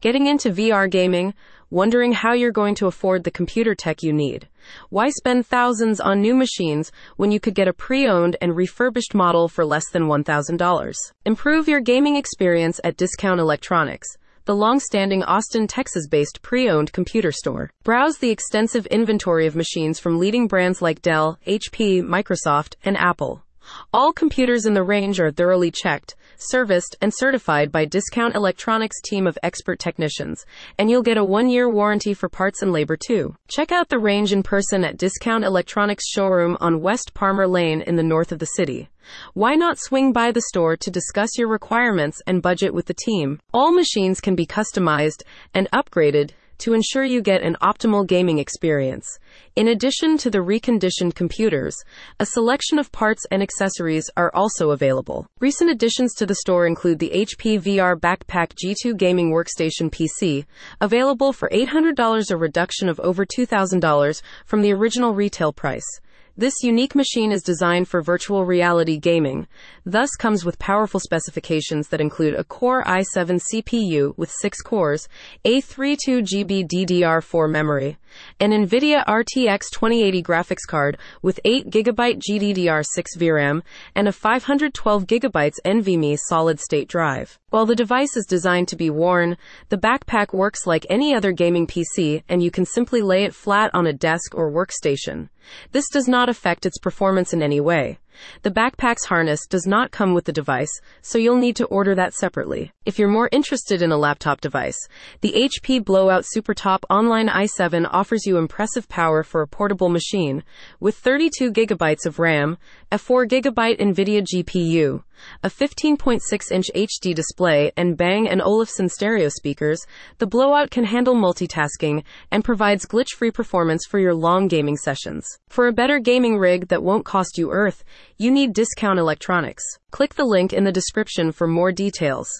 Getting into VR gaming? Wondering how you're going to afford the computer tech you need? Why spend thousands on new machines when you could get a pre owned and refurbished model for less than $1,000? Improve your gaming experience at Discount Electronics the long-standing Austin, Texas-based pre-owned computer store. Browse the extensive inventory of machines from leading brands like Dell, HP, Microsoft, and Apple. All computers in the range are thoroughly checked, serviced, and certified by Discount Electronics team of expert technicians, and you'll get a one-year warranty for parts and labor too. Check out the range in person at Discount Electronics showroom on West Parmer Lane in the north of the city. Why not swing by the store to discuss your requirements and budget with the team? All machines can be customized and upgraded to ensure you get an optimal gaming experience. In addition to the reconditioned computers, a selection of parts and accessories are also available. Recent additions to the store include the HP VR Backpack G2 Gaming Workstation PC, available for $800, a reduction of over $2,000 from the original retail price. This unique machine is designed for virtual reality gaming, thus comes with powerful specifications that include a Core i7 CPU with 6 cores, a 32GB DDR4 memory, an NVIDIA RTX 2080 graphics card with 8GB GDDR6 VRAM, and a 512GB NVMe solid-state drive. While the device is designed to be worn, the backpack works like any other gaming PC and you can simply lay it flat on a desk or workstation. This does not affect its performance in any way. The backpack's harness does not come with the device, so you'll need to order that separately. If you're more interested in a laptop device, the HP Blowout SuperTop Online i7 offers you impressive power for a portable machine with 32 gigabytes of RAM, a 4 gigabyte NVIDIA GPU, a 15.6 inch HD display, and Bang & Olufsen stereo speakers. The Blowout can handle multitasking and provides glitch free performance for your long gaming sessions. For a better gaming rig that won't cost you earth, you need discount electronics. Click the link in the description for more details.